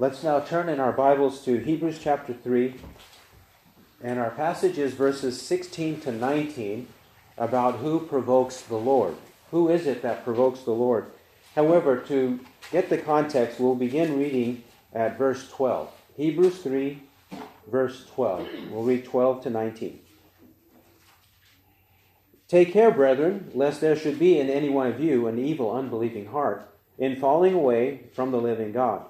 Let's now turn in our Bibles to Hebrews chapter 3. And our passage is verses 16 to 19 about who provokes the Lord. Who is it that provokes the Lord? However, to get the context, we'll begin reading at verse 12. Hebrews 3, verse 12. We'll read 12 to 19. Take care, brethren, lest there should be in any one of you an evil, unbelieving heart in falling away from the living God.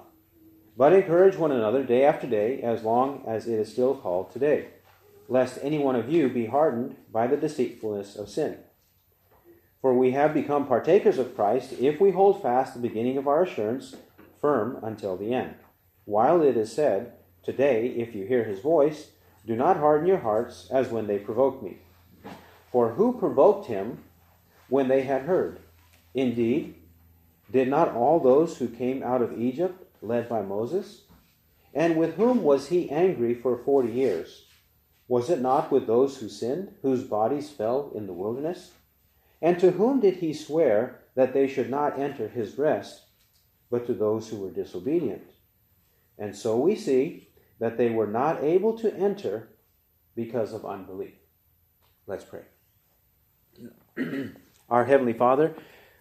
But encourage one another day after day, as long as it is still called today, lest any one of you be hardened by the deceitfulness of sin. For we have become partakers of Christ if we hold fast the beginning of our assurance firm until the end. While it is said, Today, if you hear his voice, do not harden your hearts as when they provoked me. For who provoked him when they had heard? Indeed, did not all those who came out of Egypt led by Moses? And with whom was he angry for forty years? Was it not with those who sinned, whose bodies fell in the wilderness? And to whom did he swear that they should not enter his rest, but to those who were disobedient? And so we see that they were not able to enter because of unbelief. Let's pray. Our Heavenly Father,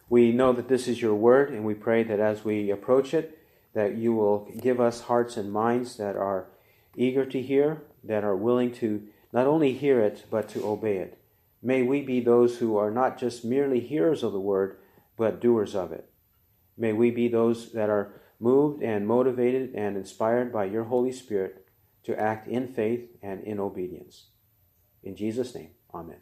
we know that this is your word, and we pray that as we approach it, that you will give us hearts and minds that are eager to hear, that are willing to not only hear it, but to obey it. May we be those who are not just merely hearers of the word, but doers of it. May we be those that are moved and motivated and inspired by your Holy Spirit to act in faith and in obedience. In Jesus' name, amen.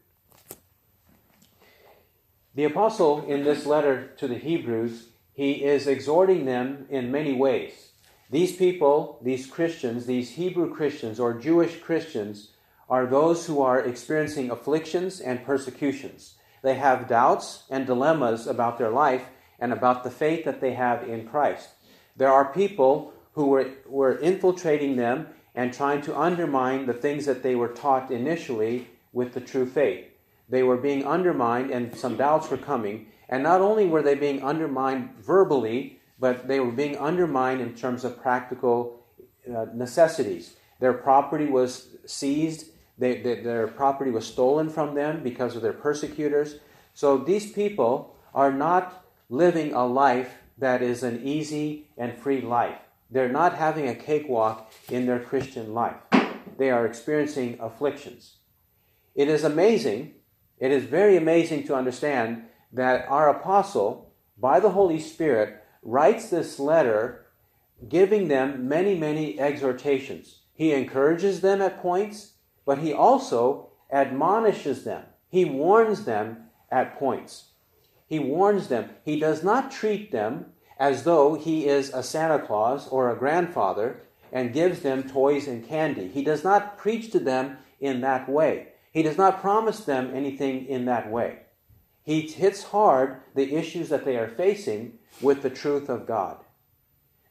The apostle in this letter to the Hebrews he is exhorting them in many ways. These people, these Christians, these Hebrew Christians or Jewish Christians, are those who are experiencing afflictions and persecutions. They have doubts and dilemmas about their life and about the faith that they have in Christ. There are people who were, were infiltrating them and trying to undermine the things that they were taught initially with the true faith. They were being undermined, and some doubts were coming. And not only were they being undermined verbally, but they were being undermined in terms of practical uh, necessities. Their property was seized, they, they, their property was stolen from them because of their persecutors. So these people are not living a life that is an easy and free life. They're not having a cakewalk in their Christian life. They are experiencing afflictions. It is amazing, it is very amazing to understand that our apostle, by the Holy Spirit, writes this letter giving them many, many exhortations. He encourages them at points, but he also admonishes them. He warns them at points. He warns them. He does not treat them as though he is a Santa Claus or a grandfather and gives them toys and candy. He does not preach to them in that way. He does not promise them anything in that way. He hits hard the issues that they are facing with the truth of God.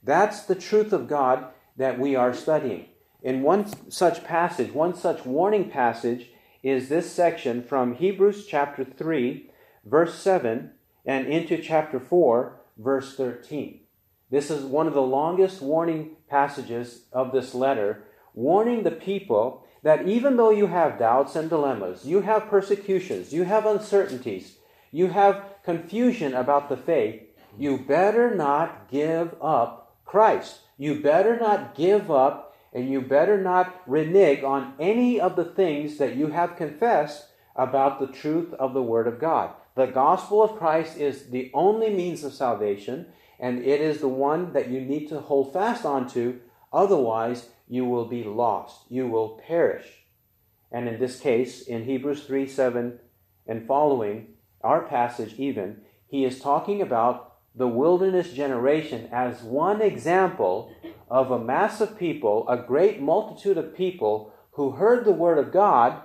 That's the truth of God that we are studying. In one such passage, one such warning passage, is this section from Hebrews chapter 3, verse 7, and into chapter 4, verse 13. This is one of the longest warning passages of this letter, warning the people that even though you have doubts and dilemmas, you have persecutions, you have uncertainties, you have confusion about the faith, you better not give up Christ. You better not give up and you better not renege on any of the things that you have confessed about the truth of the Word of God. The gospel of Christ is the only means of salvation, and it is the one that you need to hold fast onto. Otherwise, you will be lost. You will perish. And in this case, in Hebrews 3 7 and following, our passage even, he is talking about the wilderness generation as one example of a mass of people, a great multitude of people who heard the word of God,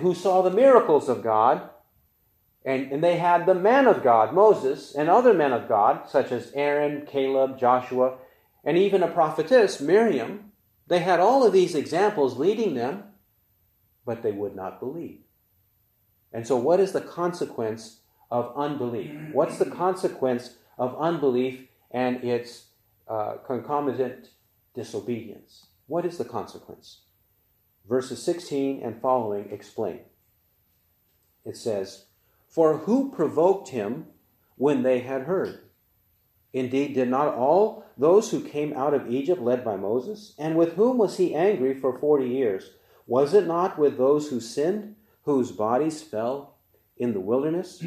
who saw the miracles of God, and, and they had the man of God, Moses, and other men of God, such as Aaron, Caleb, Joshua, and even a prophetess, Miriam. They had all of these examples leading them, but they would not believe. And so, what is the consequence of unbelief? What's the consequence of unbelief and its uh, concomitant disobedience. What is the consequence? Verses 16 and following explain. It says, For who provoked him when they had heard? Indeed, did not all those who came out of Egypt led by Moses? And with whom was he angry for forty years? Was it not with those who sinned, whose bodies fell in the wilderness?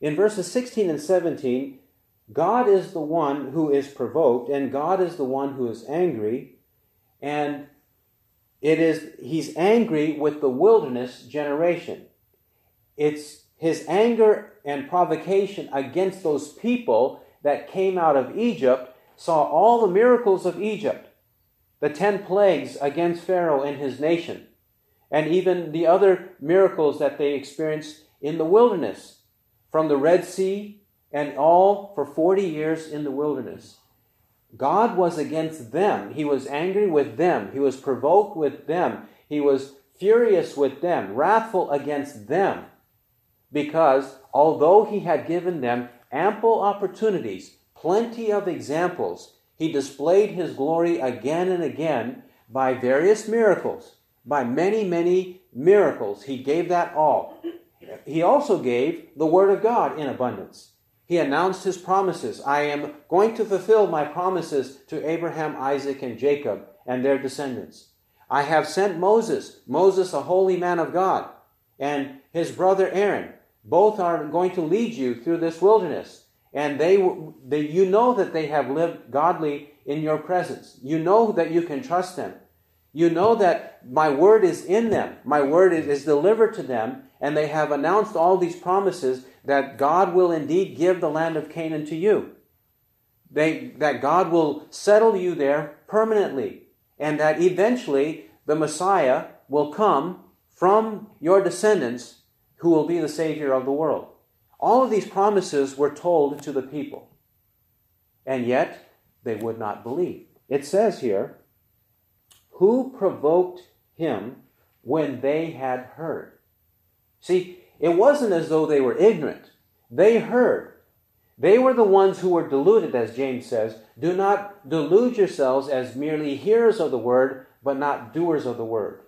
In verses 16 and 17, God is the one who is provoked, and God is the one who is angry. And it is he's angry with the wilderness generation. It's his anger and provocation against those people that came out of Egypt, saw all the miracles of Egypt, the ten plagues against Pharaoh and his nation, and even the other miracles that they experienced in the wilderness, from the Red Sea and all for 40 years in the wilderness. God was against them. He was angry with them. He was provoked with them. He was furious with them, wrathful against them, because although He had given them ample opportunities, plenty of examples, He displayed His glory again and again by various miracles, by many, many miracles. He gave that all. He also gave the Word of God in abundance. He announced his promises. I am going to fulfill my promises to Abraham, Isaac, and Jacob and their descendants. I have sent Moses, Moses, a holy man of God, and his brother Aaron. Both are going to lead you through this wilderness. And they, they, you know that they have lived godly in your presence. You know that you can trust them. You know that my word is in them. My word is, delivered to them, and they have announced all these promises that God will indeed give the land of Canaan to you. They, that God will settle you there permanently, and that eventually the Messiah will come from your descendants who will be the Savior of the world. All of these promises were told to the people, and yet they would not believe. It says here, Who provoked him when they had heard? See, it wasn't as though they were ignorant. They heard. They were the ones who were deluded, as James says. Do not delude yourselves as merely hearers of the word, but not doers of the word.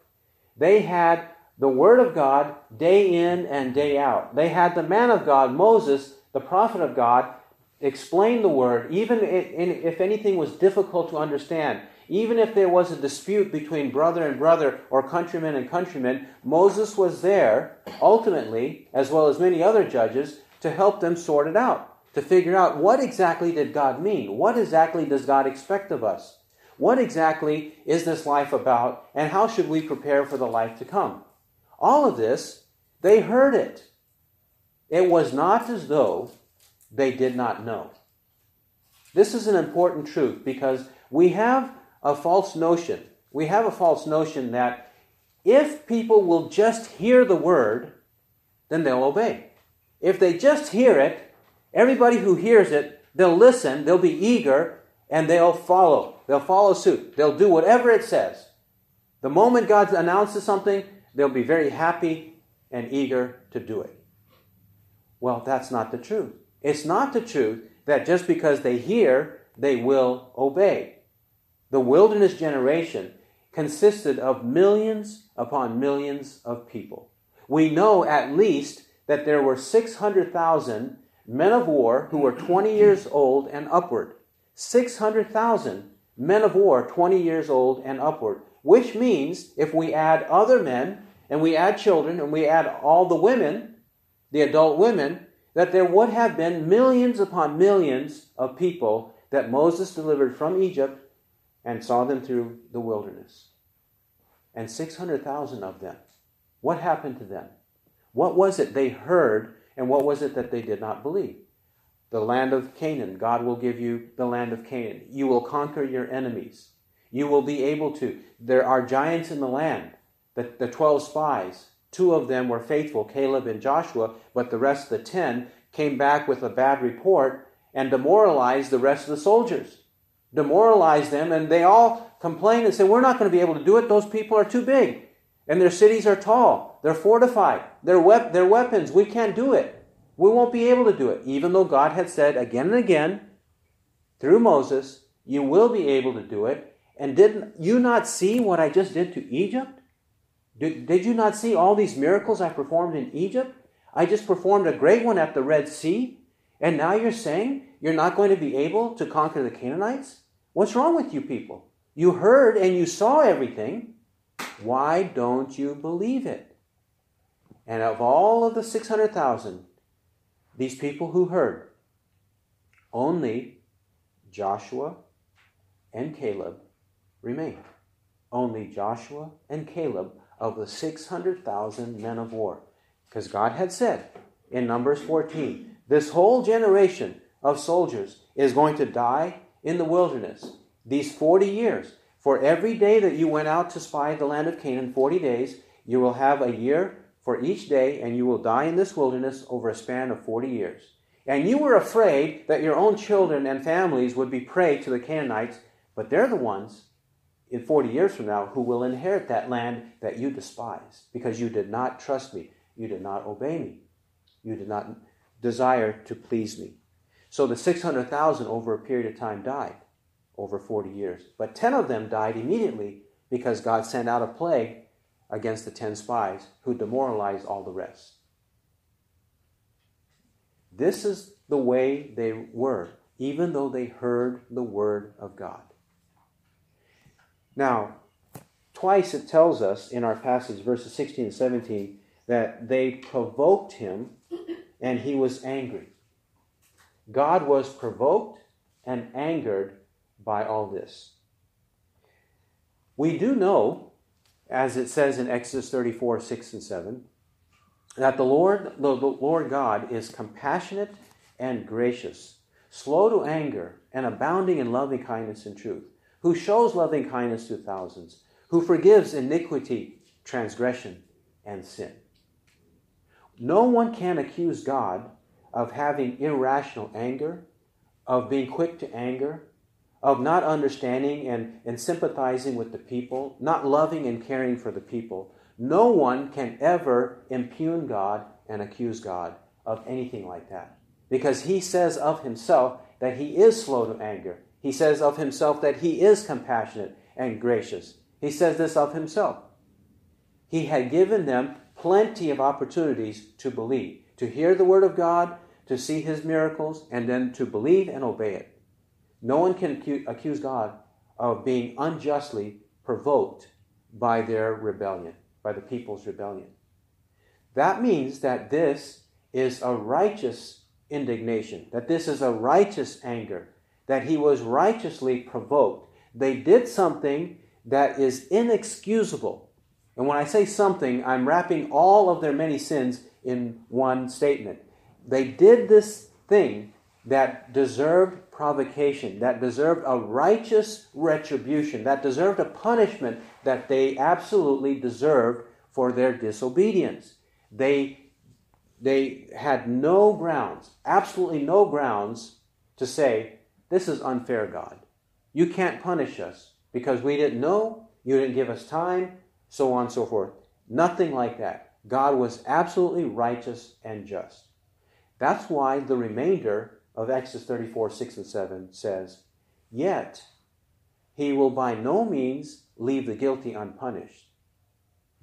They had the word of God day in and day out. They had the man of God, Moses, the prophet of God, explain the word, even if anything was difficult to understand. Even if there was a dispute between brother and brother or countryman and countryman, Moses was there, ultimately, as well as many other judges, to help them sort it out, to figure out what exactly did God mean? What exactly does God expect of us? What exactly is this life about, and how should we prepare for the life to come? All of this, they heard it. It was not as though they did not know. This is an important truth because we have a false notion. We have a false notion that if people will just hear the word, then they'll obey. If they just hear it, everybody who hears it, they'll listen, they'll be eager, and they'll follow. They'll follow suit. They'll do whatever it says. The moment God announces something, they'll be very happy and eager to do it. Well, that's not the truth. It's not the truth that just because they hear, they will obey. The wilderness generation consisted of millions upon millions of people. We know at least that there were 600,000 men of war who were 20 years old and upward. 600,000 men of war 20 years old and upward, which means if we add other men and we add children and we add all the women, the adult women, that there would have been millions upon millions of people that Moses delivered from Egypt and saw them through the wilderness. And 600,000 of them. What happened to them? What was it they heard, and what was it that they did not believe? The land of Canaan. God will give you the land of Canaan. You will conquer your enemies. You will be able to. There are giants in the land. The, the 12 spies, two of them were faithful, Caleb and Joshua, but the rest of the 10 came back with a bad report and demoralized the rest of the soldiers demoralize them, and they all complain and say, We're not going to be able to do it. Those people are too big. And their cities are tall. They're fortified. Their, wep- their weapons, we can't do it. We won't be able to do it. Even though God had said again and again through Moses, you will be able to do it. And didn't you not see what I just did to Egypt? Did, did you not see all these miracles I performed in Egypt? I just performed a great one at the Red Sea. And now you're saying you're not going to be able to conquer the Canaanites? What's wrong with you people? You heard and you saw everything. Why don't you believe it? And of all of the 600,000, these people who heard, only Joshua and Caleb remained. Only Joshua and Caleb of the 600,000 men of war. Because God had said in Numbers 14, this whole generation of soldiers is going to die in the wilderness these 40 years. For every day that you went out to spy the land of Canaan, 40 days, you will have a year for each day, and you will die in this wilderness over a span of 40 years. And you were afraid that your own children and families would be prey to the Canaanites, but they're the ones in 40 years from now who will inherit that land that you despise because you did not trust me. You did not obey me. You did not desire to please me. So the 600,000 over a period of time died over 40 years. But 10 of them died immediately because God sent out a plague against the 10 spies who demoralized all the rest. This is the way they were, even though they heard the word of God. Now, twice it tells us in our passage, verses 16 and 17, that they provoked him and he was angry. God was provoked and angered by all this. We do know, as it says in Exodus 34 6 and 7, that the Lord, the Lord God is compassionate and gracious, slow to anger, and abounding in loving kindness and truth, who shows loving kindness to thousands, who forgives iniquity, transgression, and sin. No one can accuse God of having irrational anger, of being quick to anger, of not understanding and, and sympathizing with the people, not loving and caring for the people. No one can ever impugn God and accuse God of anything like that. Because he says of himself that he is slow to anger. He says of himself that he is compassionate and gracious. He says this of himself. He had given them plenty of opportunities to believe, to hear the word of God, to see his miracles, and then to believe and obey it. No one can accuse God of being unjustly provoked by their rebellion, by the people's rebellion. That means that this is a righteous indignation, that this is a righteous anger, that he was righteously provoked. They did something that is inexcusable. And when I say something, I'm wrapping all of their many sins in one statement. They did this thing that deserved provocation, that deserved a righteous retribution, that deserved a punishment that they absolutely deserved for their disobedience. They, they had no grounds, absolutely no grounds to say, This is unfair, God. You can't punish us because we didn't know, you didn't give us time, so on and so forth. Nothing like that. God was absolutely righteous and just. That's why the remainder of Exodus 34 6 and 7 says, Yet he will by no means leave the guilty unpunished,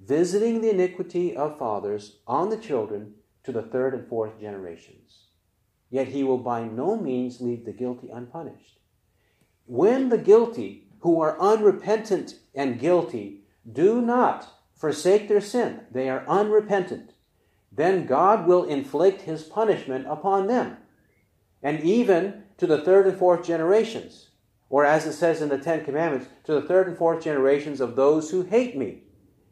visiting the iniquity of fathers on the children to the third and fourth generations. Yet he will by no means leave the guilty unpunished. When the guilty, who are unrepentant and guilty, do not forsake their sin, they are unrepentant, then God will inflict his punishment upon them and even to the third and fourth generations. Or as it says in the Ten Commandments, to the third and fourth generations of those who hate me.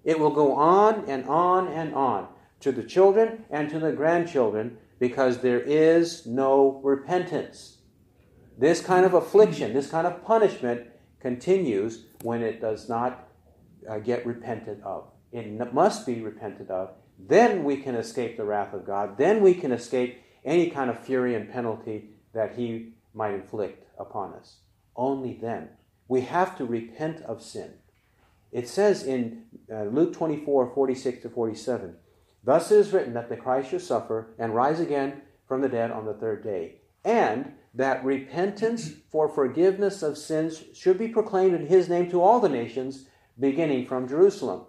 It will go on and on and on to the children and to the grandchildren because there is no repentance. This kind of affliction, this kind of punishment continues when it does not uh, get repented of. It must be repented of. Then we can escape the wrath of God. Then we can escape any kind of fury and penalty that he might inflict upon us. Only then. We have to repent of sin. It says in uh, Luke 24 46 to 47, Thus it is written that the Christ shall suffer and rise again from the dead on the third day, and that repentance for forgiveness of sins should be proclaimed in his name to all the nations, beginning from Jerusalem.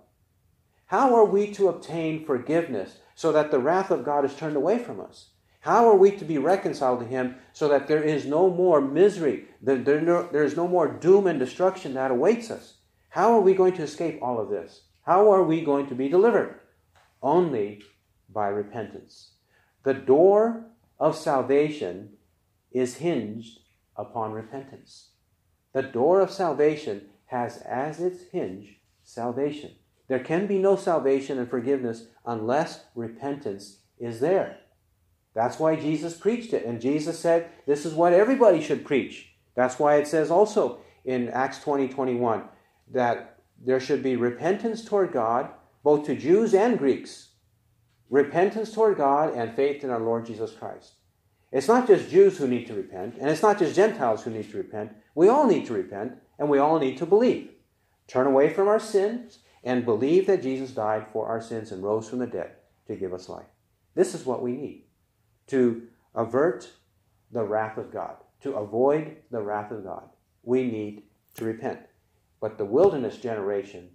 How are we to obtain forgiveness so that the wrath of God is turned away from us? How are we to be reconciled to him so that there is no more misery, there is no more doom and destruction that awaits us? How are we going to escape all of this? How are we going to be delivered? Only by repentance. The door of salvation is hinged upon repentance. The door of salvation has as its hinge salvation. There can be no salvation and forgiveness unless repentance is there. That's why Jesus preached it. And Jesus said, This is what everybody should preach. That's why it says also in Acts 20 21 that there should be repentance toward God, both to Jews and Greeks. Repentance toward God and faith in our Lord Jesus Christ. It's not just Jews who need to repent, and it's not just Gentiles who need to repent. We all need to repent, and we all need to believe. Turn away from our sins and believe that Jesus died for our sins and rose from the dead to give us life. This is what we need to avert the wrath of God, to avoid the wrath of God. We need to repent. But the wilderness generation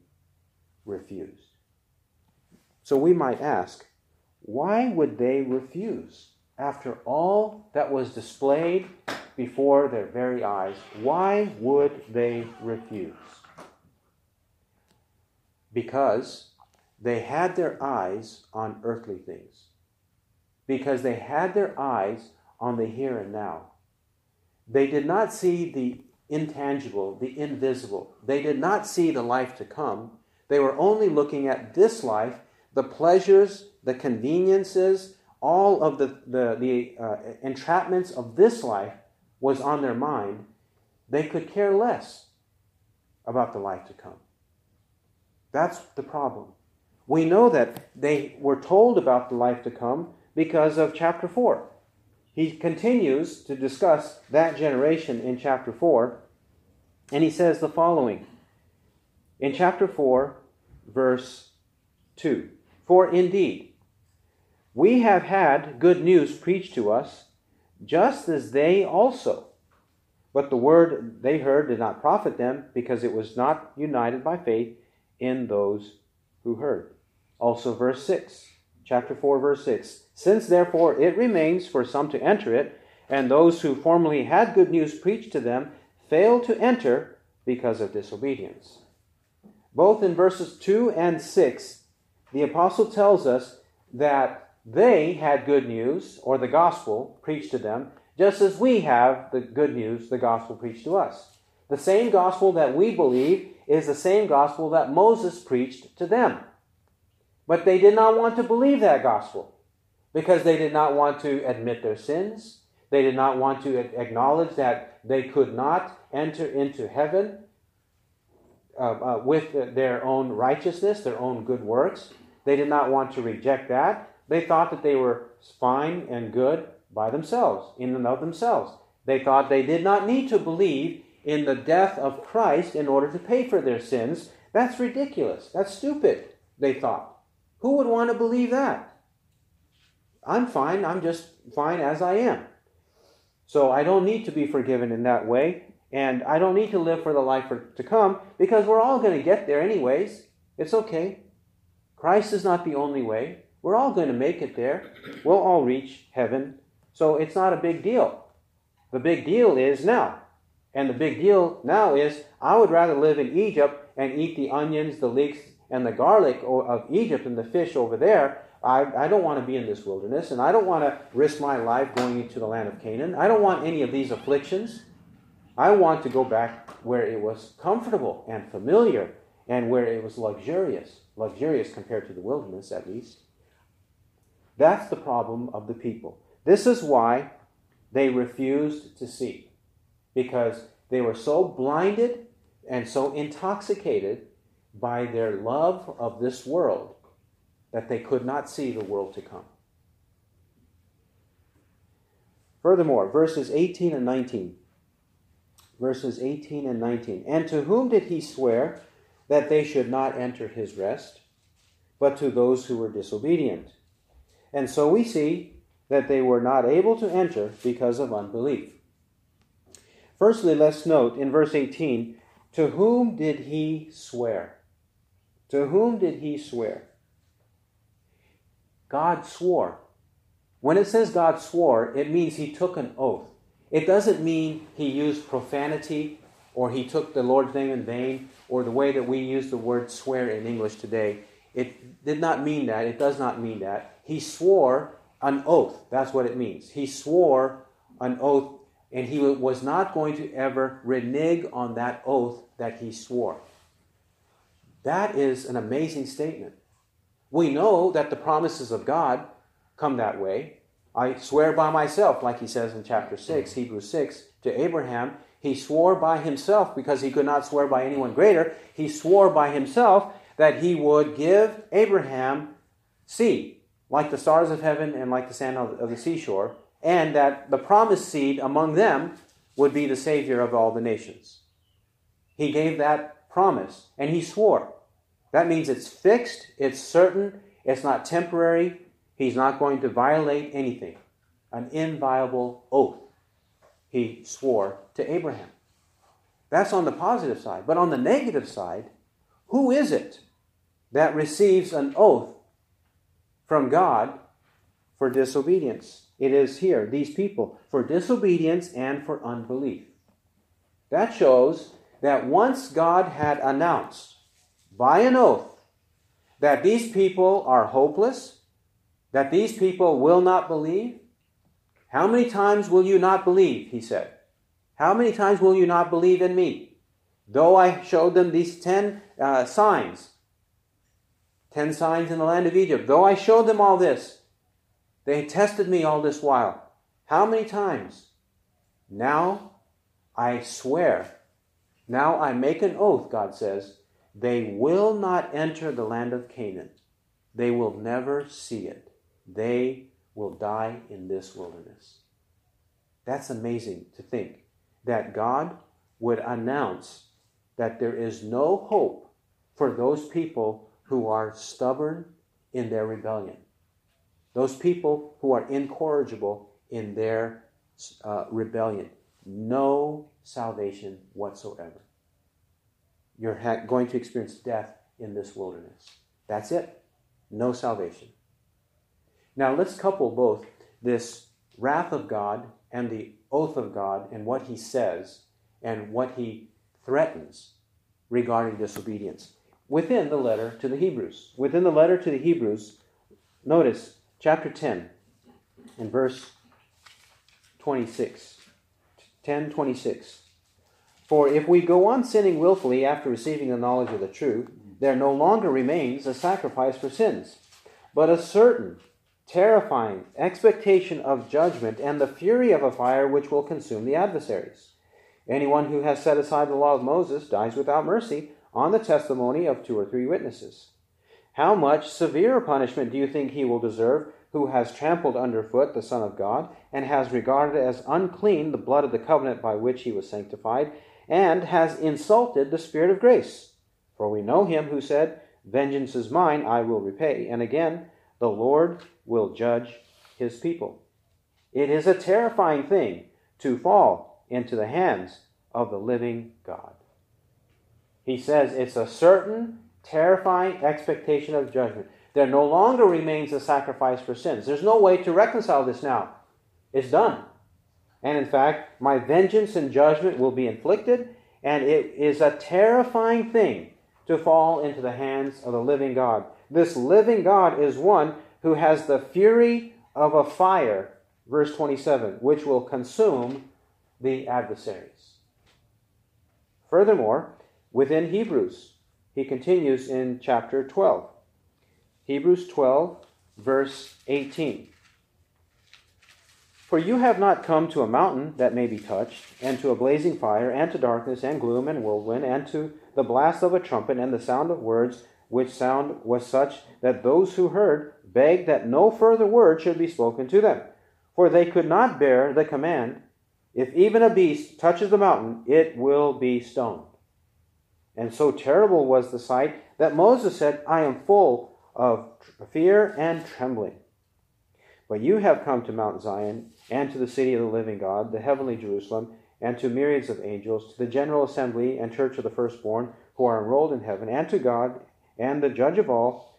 refused. So we might ask, why would they refuse? after all that was displayed before their very eyes, why would they refuse? Because they had their eyes on earthly things. Because they had their eyes on the here and now. They did not see the intangible, the invisible. They did not see the life to come. They were only looking at this life, the pleasures, the conveniences, all of the, the, the uh, entrapments of this life was on their mind, they could care less about the life to come. That's the problem. We know that they were told about the life to come because of chapter 4. He continues to discuss that generation in chapter 4, and he says the following in chapter 4, verse 2 For indeed, we have had good news preached to us, just as they also. But the word they heard did not profit them, because it was not united by faith in those who heard. Also, verse 6, chapter 4, verse 6. Since therefore it remains for some to enter it, and those who formerly had good news preached to them failed to enter because of disobedience. Both in verses 2 and 6, the apostle tells us that they had good news, or the gospel, preached to them, just as we have the good news, the gospel preached to us. The same gospel that we believe is the same gospel that Moses preached to them. But they did not want to believe that gospel because they did not want to admit their sins. They did not want to acknowledge that they could not enter into heaven uh, uh, with their own righteousness, their own good works. They did not want to reject that. They thought that they were fine and good by themselves, in and of themselves. They thought they did not need to believe in the death of Christ in order to pay for their sins. That's ridiculous. That's stupid, they thought. Who would want to believe that? I'm fine. I'm just fine as I am. So I don't need to be forgiven in that way. And I don't need to live for the life to come because we're all going to get there anyways. It's okay. Christ is not the only way. We're all going to make it there. We'll all reach heaven. So it's not a big deal. The big deal is now. And the big deal now is I would rather live in Egypt and eat the onions, the leeks, and the garlic of Egypt and the fish over there. I, I don't want to be in this wilderness, and I don't want to risk my life going into the land of Canaan. I don't want any of these afflictions. I want to go back where it was comfortable and familiar and where it was luxurious. Luxurious compared to the wilderness, at least. That's the problem of the people. This is why they refused to see, because they were so blinded and so intoxicated by their love of this world that they could not see the world to come. Furthermore, verses 18 and 19. Verses 18 and 19. And to whom did he swear that they should not enter his rest, but to those who were disobedient? And so we see that they were not able to enter because of unbelief. Firstly, let's note in verse 18 to whom did he swear? To whom did he swear? God swore. When it says God swore, it means he took an oath. It doesn't mean he used profanity or he took the Lord's name in vain or the way that we use the word swear in English today. It did not mean that. It does not mean that. He swore an oath. That's what it means. He swore an oath, and he was not going to ever renege on that oath that he swore. That is an amazing statement. We know that the promises of God come that way. I swear by myself, like he says in chapter 6, Hebrews 6, to Abraham. He swore by himself because he could not swear by anyone greater. He swore by himself that he would give Abraham seed, like the stars of heaven and like the sand of the seashore, and that the promised seed among them would be the Savior of all the nations. He gave that promise, and he swore. That means it's fixed, it's certain, it's not temporary. He's not going to violate anything. An inviolable oath he swore to Abraham. That's on the positive side. But on the negative side, who is it that receives an oath from God for disobedience? It is here, these people, for disobedience and for unbelief. That shows that once God had announced by an oath that these people are hopeless, that these people will not believe, how many times will you not believe? He said. How many times will you not believe in me? Though I showed them these ten uh, signs, ten signs in the land of Egypt, though I showed them all this, they had tested me all this while. How many times? Now I swear, now I make an oath, God says, they will not enter the land of Canaan. They will never see it. They will die in this wilderness. That's amazing to think that God would announce that there is no hope for those people who are stubborn in their rebellion, those people who are incorrigible in their uh, rebellion. No salvation whatsoever. You're ha- going to experience death in this wilderness. That's it. No salvation. Now let's couple both this wrath of God and the oath of God and what he says and what he threatens regarding disobedience within the letter to the Hebrews. Within the letter to the Hebrews, notice chapter 10 and verse 26. 10 26. For if we go on sinning willfully after receiving the knowledge of the truth, there no longer remains a sacrifice for sins, but a certain terrifying expectation of judgment and the fury of a fire which will consume the adversaries. Anyone who has set aside the law of Moses dies without mercy on the testimony of two or three witnesses. How much severer punishment do you think he will deserve who has trampled underfoot the Son of God and has regarded as unclean the blood of the covenant by which he was sanctified and has insulted the Spirit of grace? For we know him who said, Vengeance is mine, I will repay. And again, the Lord will judge his people. It is a terrifying thing to fall into the hands of the living God. He says it's a certain terrifying expectation of judgment. There no longer remains a sacrifice for sins. There's no way to reconcile this now. It's done. And in fact, my vengeance and judgment will be inflicted, and it is a terrifying thing to fall into the hands of the living God. This living God is one who has the fury of a fire, verse 27, which will consume the adversaries. Furthermore, within Hebrews, he continues in chapter 12. Hebrews 12, verse 18. For you have not come to a mountain that may be touched, and to a blazing fire, and to darkness, and gloom, and whirlwind, and to the blast of a trumpet, and the sound of words, which sound was such that those who heard begged that no further word should be spoken to them. For they could not bear the command, If even a beast touches the mountain, it will be stoned. And so terrible was the sight that Moses said, I am full of fear and trembling. But you have come to Mount Zion and to the city of the living God, the heavenly Jerusalem, and to myriads of angels, to the general assembly and church of the firstborn who are enrolled in heaven, and to God and the judge of all,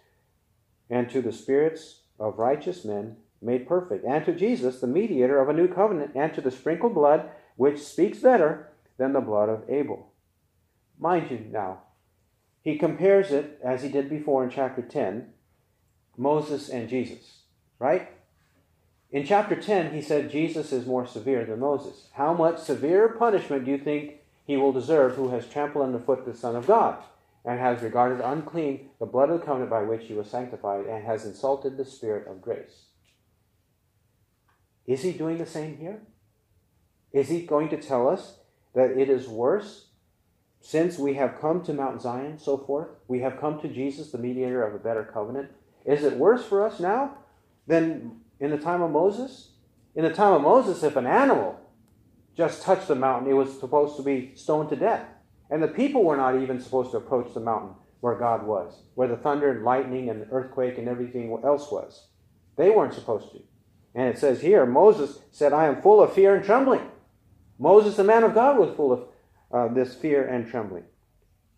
and to the spirits of righteous men made perfect, and to Jesus, the mediator of a new covenant, and to the sprinkled blood, which speaks better than the blood of Abel. Mind you, now, he compares it, as he did before in chapter 10, Moses and Jesus, right? In chapter 10, he said Jesus is more severe than Moses. How much severe punishment do you think he will deserve who has trampled underfoot the Son of God, and has regarded unclean the blood of the covenant by which he was sanctified, and has insulted the Spirit of grace? Is he doing the same here? Is he going to tell us that it is worse since we have come to Mount Zion, so forth? We have come to Jesus, the mediator of a better covenant. Is it worse for us now than in the time of Moses? In the time of Moses, if an animal just touched the mountain, it was supposed to be stoned to death. And the people were not even supposed to approach the mountain where God was, where the thunder and lightning and earthquake and everything else was. They weren't supposed to. And it says here, Moses said, I am full of fear and trembling. Moses, the man of God, was full of uh, this fear and trembling.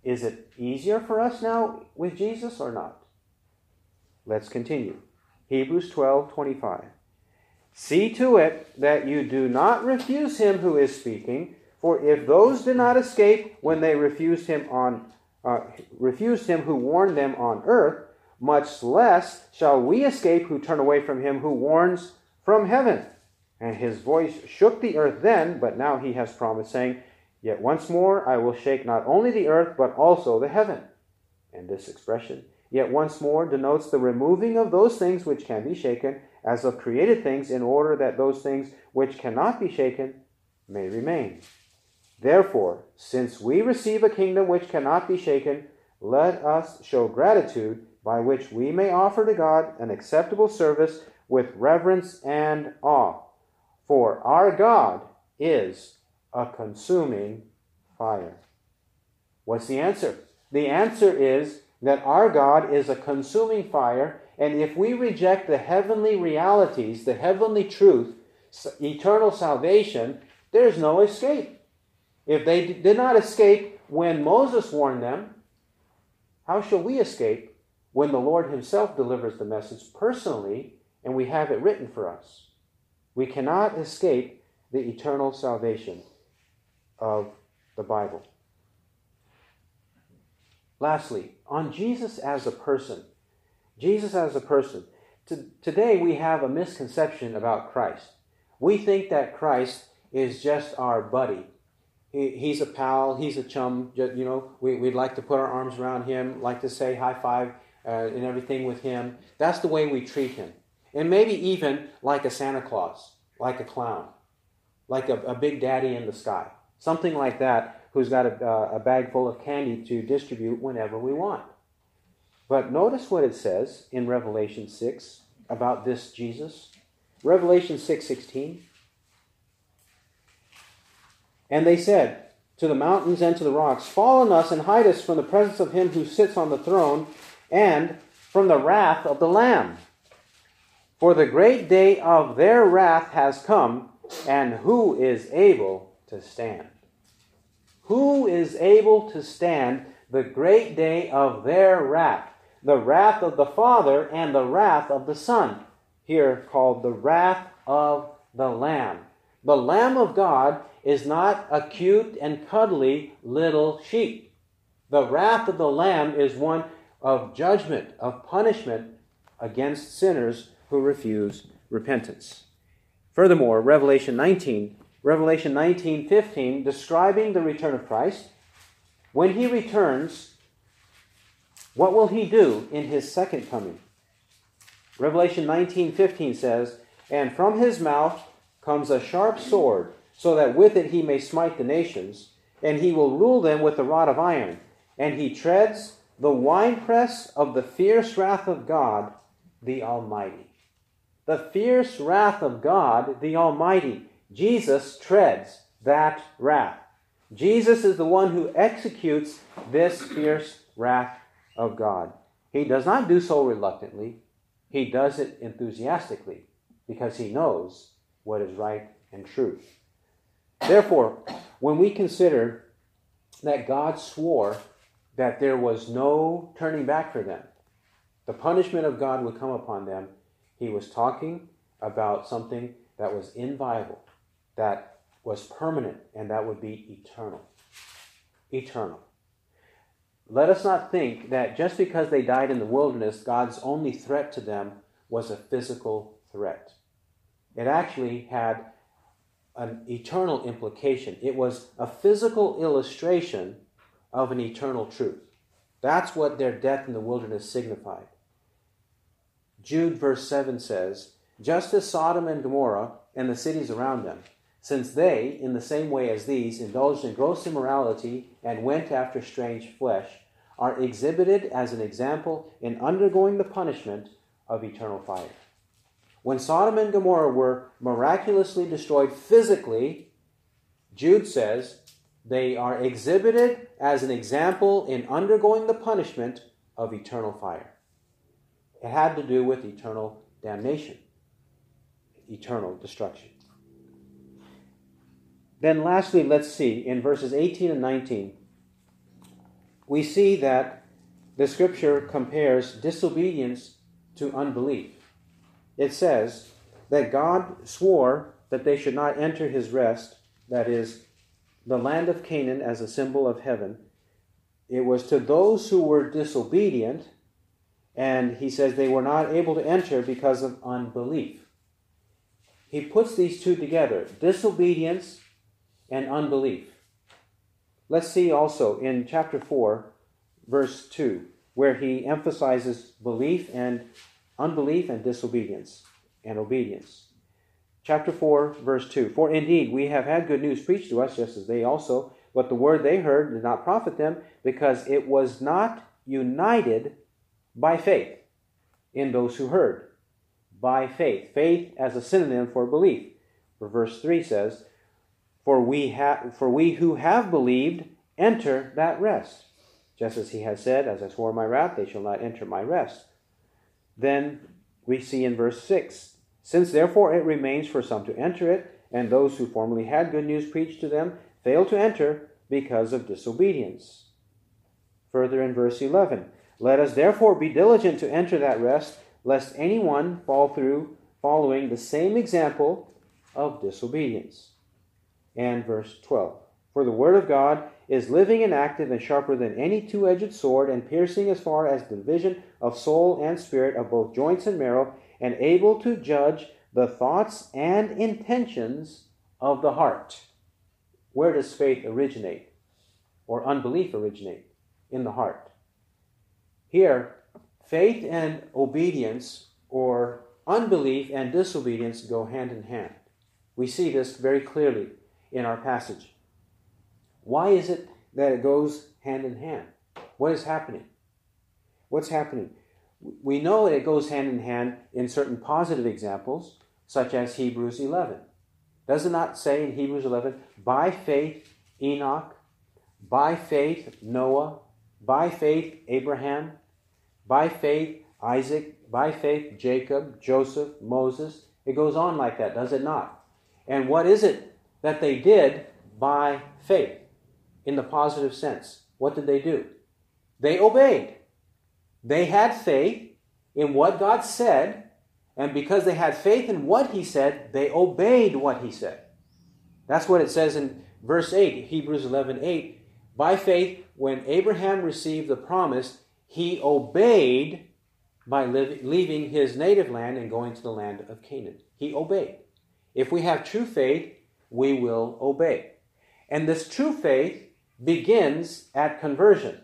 Is it easier for us now with Jesus or not? Let's continue. Hebrews 12 25. See to it that you do not refuse him who is speaking, for if those did not escape when they refused him on uh, refused him who warned them on earth, much less shall we escape who turn away from him who warns from heaven. And his voice shook the earth then, but now he has promised, saying, Yet once more I will shake not only the earth, but also the heaven. And this expression, yet once more, denotes the removing of those things which can be shaken, as of created things, in order that those things which cannot be shaken may remain. Therefore, since we receive a kingdom which cannot be shaken, let us show gratitude by which we may offer to God an acceptable service with reverence and awe. For our God is a consuming fire. What's the answer? The answer is that our God is a consuming fire, and if we reject the heavenly realities, the heavenly truth, eternal salvation, there's no escape. If they did not escape when Moses warned them, how shall we escape when the Lord Himself delivers the message personally and we have it written for us. We cannot escape the eternal salvation of the Bible. Lastly, on Jesus as a person. Jesus as a person. today we have a misconception about Christ. We think that Christ is just our buddy. He, he's a pal, he's a chum. You know, we, would like to put our arms around him, like to say high five uh, and everything with him. That's the way we treat him. And maybe even like a Santa Claus, like a clown, like a, a big daddy in the sky. Something like that, who's got a, uh, a bag full of candy to distribute whenever we want. But notice what it says in Revelation 6 about this Jesus. Revelation 6:16. and they said to the mountains and to the rocks, Fall on us and hide us from the presence of him who sits on the throne and from the wrath of the Lamb. For the great day of their wrath has come, and who is able to stand? Who is able to stand the great day of their wrath? The wrath of the Father and the wrath of the Son, here called the wrath of the Lamb. The Lamb of God is not a cute and cuddly little sheep. The wrath of the Lamb is one of judgment, of punishment against sinners who refuse repentance. Furthermore, Revelation 19, Revelation 19:15 describing the return of Christ, when he returns, what will he do in his second coming? Revelation 19:15 says, "And from his mouth comes a sharp sword, so that with it he may smite the nations, and he will rule them with a rod of iron, and he treads the winepress of the fierce wrath of God, the Almighty." the fierce wrath of God, the Almighty. Jesus treads that wrath. Jesus is the one who executes this fierce wrath of God. He does not do so reluctantly, he does it enthusiastically because he knows what is right and true. Therefore, when we consider that God swore that there was no turning back for them, the punishment of God would come upon them, he was talking about something that was inviolable, that was permanent, and that would be eternal. Eternal. Let us not think that just because they died in the wilderness, God's only threat to them was a physical threat. It actually had an eternal implication. It was a physical illustration of an eternal truth. That's what their death in the wilderness signified. Jude, verse 7 says, Just as Sodom and Gomorrah and the cities around them, since they, in the same way as these, indulged in gross immorality and went after strange flesh, are exhibited as an example in undergoing the punishment of eternal fire. When Sodom and Gomorrah were miraculously destroyed physically, Jude says they are exhibited as an example in undergoing the punishment of eternal fire. It had to do with eternal damnation, eternal destruction. Then, lastly, let's see in verses 18 and 19, we see that the scripture compares disobedience to unbelief. It says that God swore that they should not enter his rest, that is, the land of Canaan as a symbol of heaven. It was to those who were disobedient and he says they were not able to enter because of unbelief. He puts these two together disobedience and unbelief. Let's see also in chapter 4, verse 2, where he emphasizes belief and unbelief and disobedience and obedience. Chapter 4, verse 2 For indeed we have had good news preached to us, just as they also, but the word they heard did not profit them, because it was not united by faith in those who heard. By faith. Faith as a synonym for belief. For verse 3 says, For we, ha- for we who have believed enter that rest. Just as he has said, As I swore my wrath, they shall not enter my rest. Then we see in verse 6 Since therefore it remains for some to enter it, and those who formerly had good news preached to them fail to enter because of disobedience. Further in verse 11 let us therefore be diligent to enter that rest, lest anyone fall through following the same example of disobedience. And verse 12 For the word of God is living and active and sharper than any two edged sword, and piercing as far as the division of soul and spirit, of both joints and marrow, and able to judge the thoughts and intentions of the heart. Where does faith originate? Or unbelief originate? In the heart. Here, faith and obedience, or unbelief and disobedience, go hand in hand. We see this very clearly in our passage. Why is it that it goes hand in hand? What is happening? What's happening? We know that it goes hand in hand in certain positive examples, such as Hebrews 11. Does it not say in Hebrews 11, by faith Enoch, by faith Noah, by faith Abraham, by faith, Isaac, by faith, Jacob, Joseph, Moses. It goes on like that, does it not? And what is it that they did by faith in the positive sense? What did they do? They obeyed. They had faith in what God said, and because they had faith in what He said, they obeyed what He said. That's what it says in verse 8, Hebrews 11 8. By faith, when Abraham received the promise, he obeyed by leaving his native land and going to the land of Canaan. He obeyed. If we have true faith, we will obey. And this true faith begins at conversion.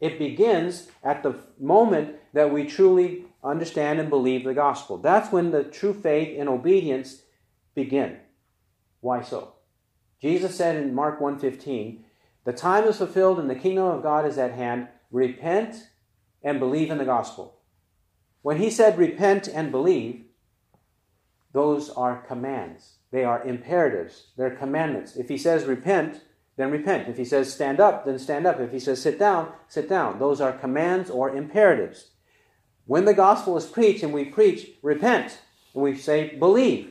It begins at the moment that we truly understand and believe the gospel. That's when the true faith and obedience begin. Why so? Jesus said in Mark 1:15, "The time is fulfilled and the kingdom of God is at hand. Repent and believe in the gospel. When he said repent and believe, those are commands. They are imperatives. They're commandments. If he says repent, then repent. If he says stand up, then stand up. If he says sit down, sit down. Those are commands or imperatives. When the gospel is preached and we preach repent, and we say believe,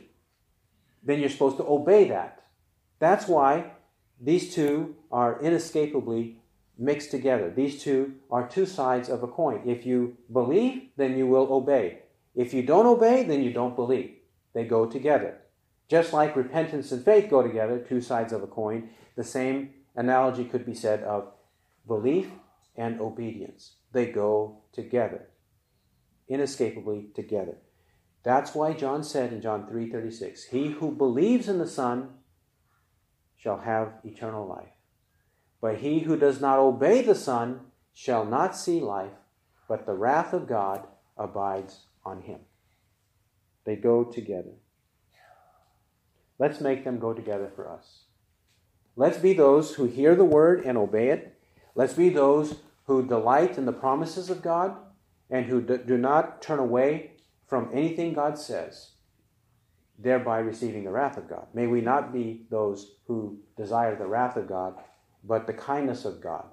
then you're supposed to obey that. That's why these two are inescapably mixed together. These two are two sides of a coin. If you believe, then you will obey. If you don't obey, then you don't believe. They go together. Just like repentance and faith go together, two sides of a coin, the same analogy could be said of belief and obedience. They go together, inescapably together. That's why John said in John 3:36, "He who believes in the Son shall have eternal life. But he who does not obey the Son shall not see life, but the wrath of God abides on him." They go together. Let's make them go together for us. Let's be those who hear the word and obey it. Let's be those who delight in the promises of God and who do not turn away from anything God says, thereby receiving the wrath of God. May we not be those who desire the wrath of God, but the kindness of God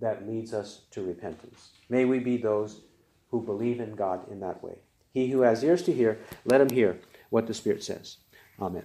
that leads us to repentance. May we be those who believe in God in that way. He who has ears to hear, let him hear what the Spirit says. Amen.